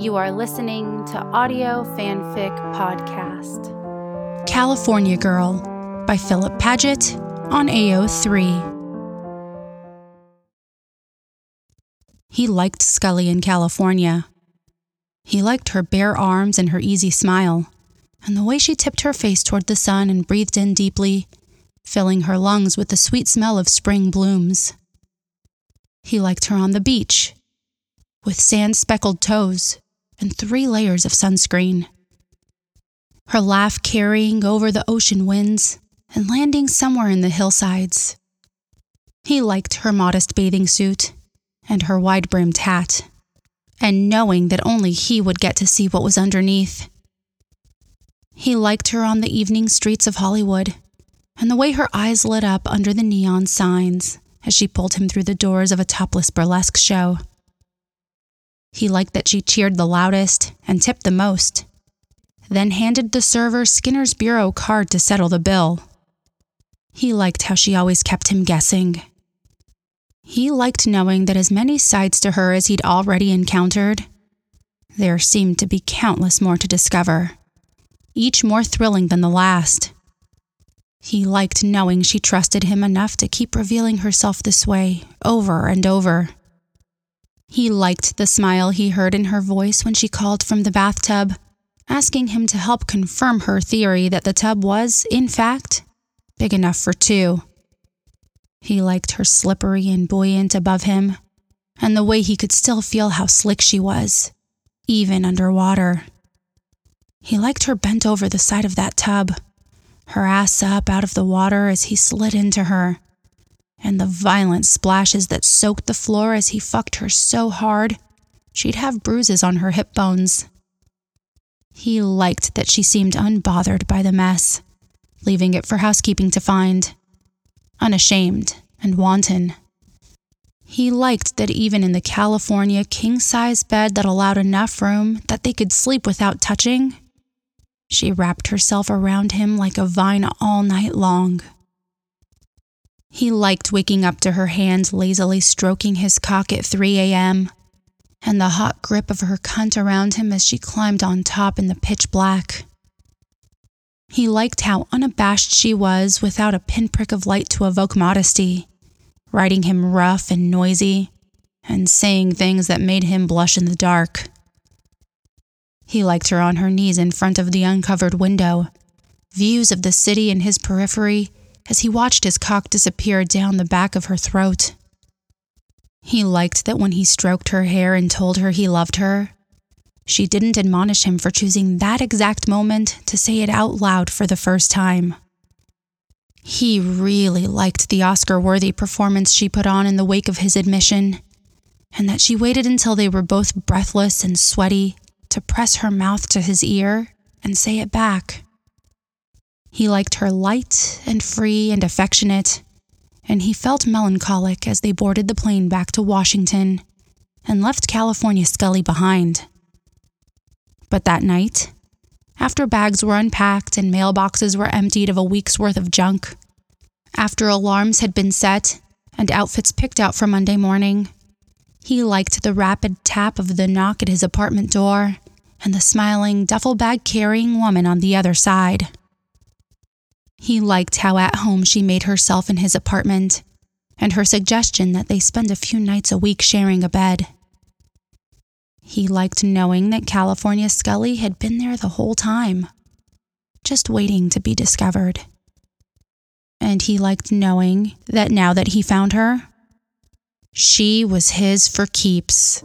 You are listening to Audio Fanfic Podcast. California Girl by Philip Paget on AO3. He liked Scully in California. He liked her bare arms and her easy smile, and the way she tipped her face toward the sun and breathed in deeply, filling her lungs with the sweet smell of spring blooms. He liked her on the beach, with sand speckled toes and three layers of sunscreen. Her laugh carrying over the ocean winds and landing somewhere in the hillsides. He liked her modest bathing suit and her wide brimmed hat, and knowing that only he would get to see what was underneath. He liked her on the evening streets of Hollywood, and the way her eyes lit up under the neon signs as she pulled him through the doors of a topless burlesque show. He liked that she cheered the loudest and tipped the most, then handed the server Skinner's Bureau card to settle the bill. He liked how she always kept him guessing he liked knowing that as many sides to her as he'd already encountered, there seemed to be countless more to discover, each more thrilling than the last. He liked knowing she trusted him enough to keep revealing herself this way over and over. He liked the smile he heard in her voice when she called from the bathtub, asking him to help confirm her theory that the tub was, in fact, big enough for two. He liked her slippery and buoyant above him, and the way he could still feel how slick she was, even underwater. He liked her bent over the side of that tub, her ass up out of the water as he slid into her, and the violent splashes that soaked the floor as he fucked her so hard she'd have bruises on her hip bones. He liked that she seemed unbothered by the mess, leaving it for housekeeping to find unashamed and wanton. He liked that even in the California king size bed that allowed enough room that they could sleep without touching, she wrapped herself around him like a vine all night long. He liked waking up to her hand lazily stroking his cock at 3 a.m. and the hot grip of her cunt around him as she climbed on top in the pitch black. He liked how unabashed she was without a pinprick of light to evoke modesty, writing him rough and noisy, and saying things that made him blush in the dark. He liked her on her knees in front of the uncovered window, views of the city in his periphery as he watched his cock disappear down the back of her throat. He liked that when he stroked her hair and told her he loved her, she didn't admonish him for choosing that exact moment to say it out loud for the first time. He really liked the Oscar worthy performance she put on in the wake of his admission, and that she waited until they were both breathless and sweaty to press her mouth to his ear and say it back. He liked her light and free and affectionate, and he felt melancholic as they boarded the plane back to Washington and left California Scully behind. But that night, after bags were unpacked and mailboxes were emptied of a week's worth of junk, after alarms had been set and outfits picked out for Monday morning, he liked the rapid tap of the knock at his apartment door and the smiling, duffel bag carrying woman on the other side. He liked how at home she made herself in his apartment and her suggestion that they spend a few nights a week sharing a bed. He liked knowing that California Scully had been there the whole time, just waiting to be discovered. And he liked knowing that now that he found her, she was his for keeps.